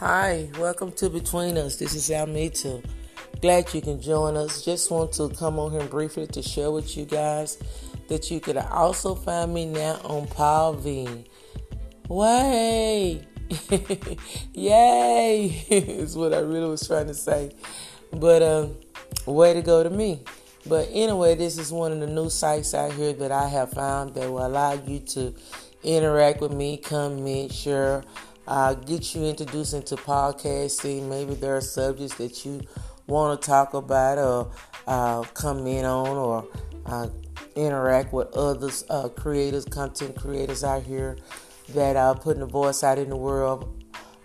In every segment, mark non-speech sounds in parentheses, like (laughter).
Hi, welcome to Between Us. This is Almita. Glad you can join us. Just want to come on here briefly to share with you guys that you could also find me now on Paul V. Way! (laughs) Yay! (laughs) is what I really was trying to say. But um, way to go to me. But anyway, this is one of the new sites out here that I have found that will allow you to interact with me, comment, share uh, get you introduced into podcasting. Maybe there are subjects that you want to talk about or uh, comment on or uh, interact with others, uh, creators, content creators out here that are putting a voice out in the world,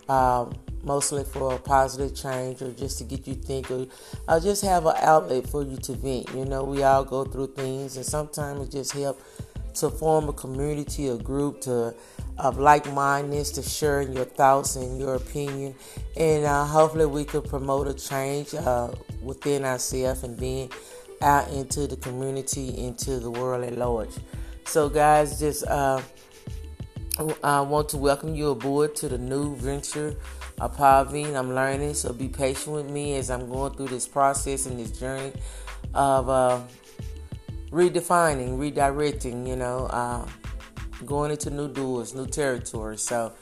um, mostly for a positive change or just to get you thinking. or just have an outlet for you to vent. You know, we all go through things, and sometimes it just helps to form a community, a group to of like-mindedness to sharing your thoughts and your opinion, and uh, hopefully we could promote a change uh, within ourselves and then out into the community, into the world at large. So, guys, just uh, I want to welcome you aboard to the new venture Pavine. I'm learning, so be patient with me as I'm going through this process and this journey of uh, redefining, redirecting, you know, uh, going into new doors, new territory. So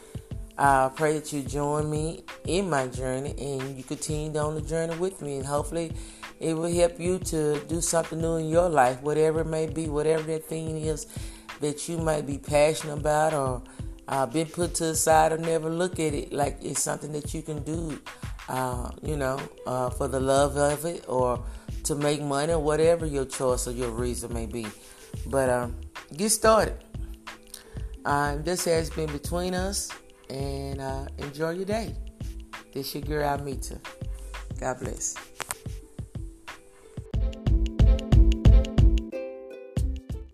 I pray that you join me in my journey and you continue on the journey with me. And hopefully it will help you to do something new in your life, whatever it may be, whatever that thing is that you might be passionate about or uh, been put to the side or never look at it like it's something that you can do, uh, you know, uh, for the love of it or to make money, or whatever your choice or your reason may be. But um, get started. Um, this has been between us, and uh, enjoy your day. This your girl Amita. God bless.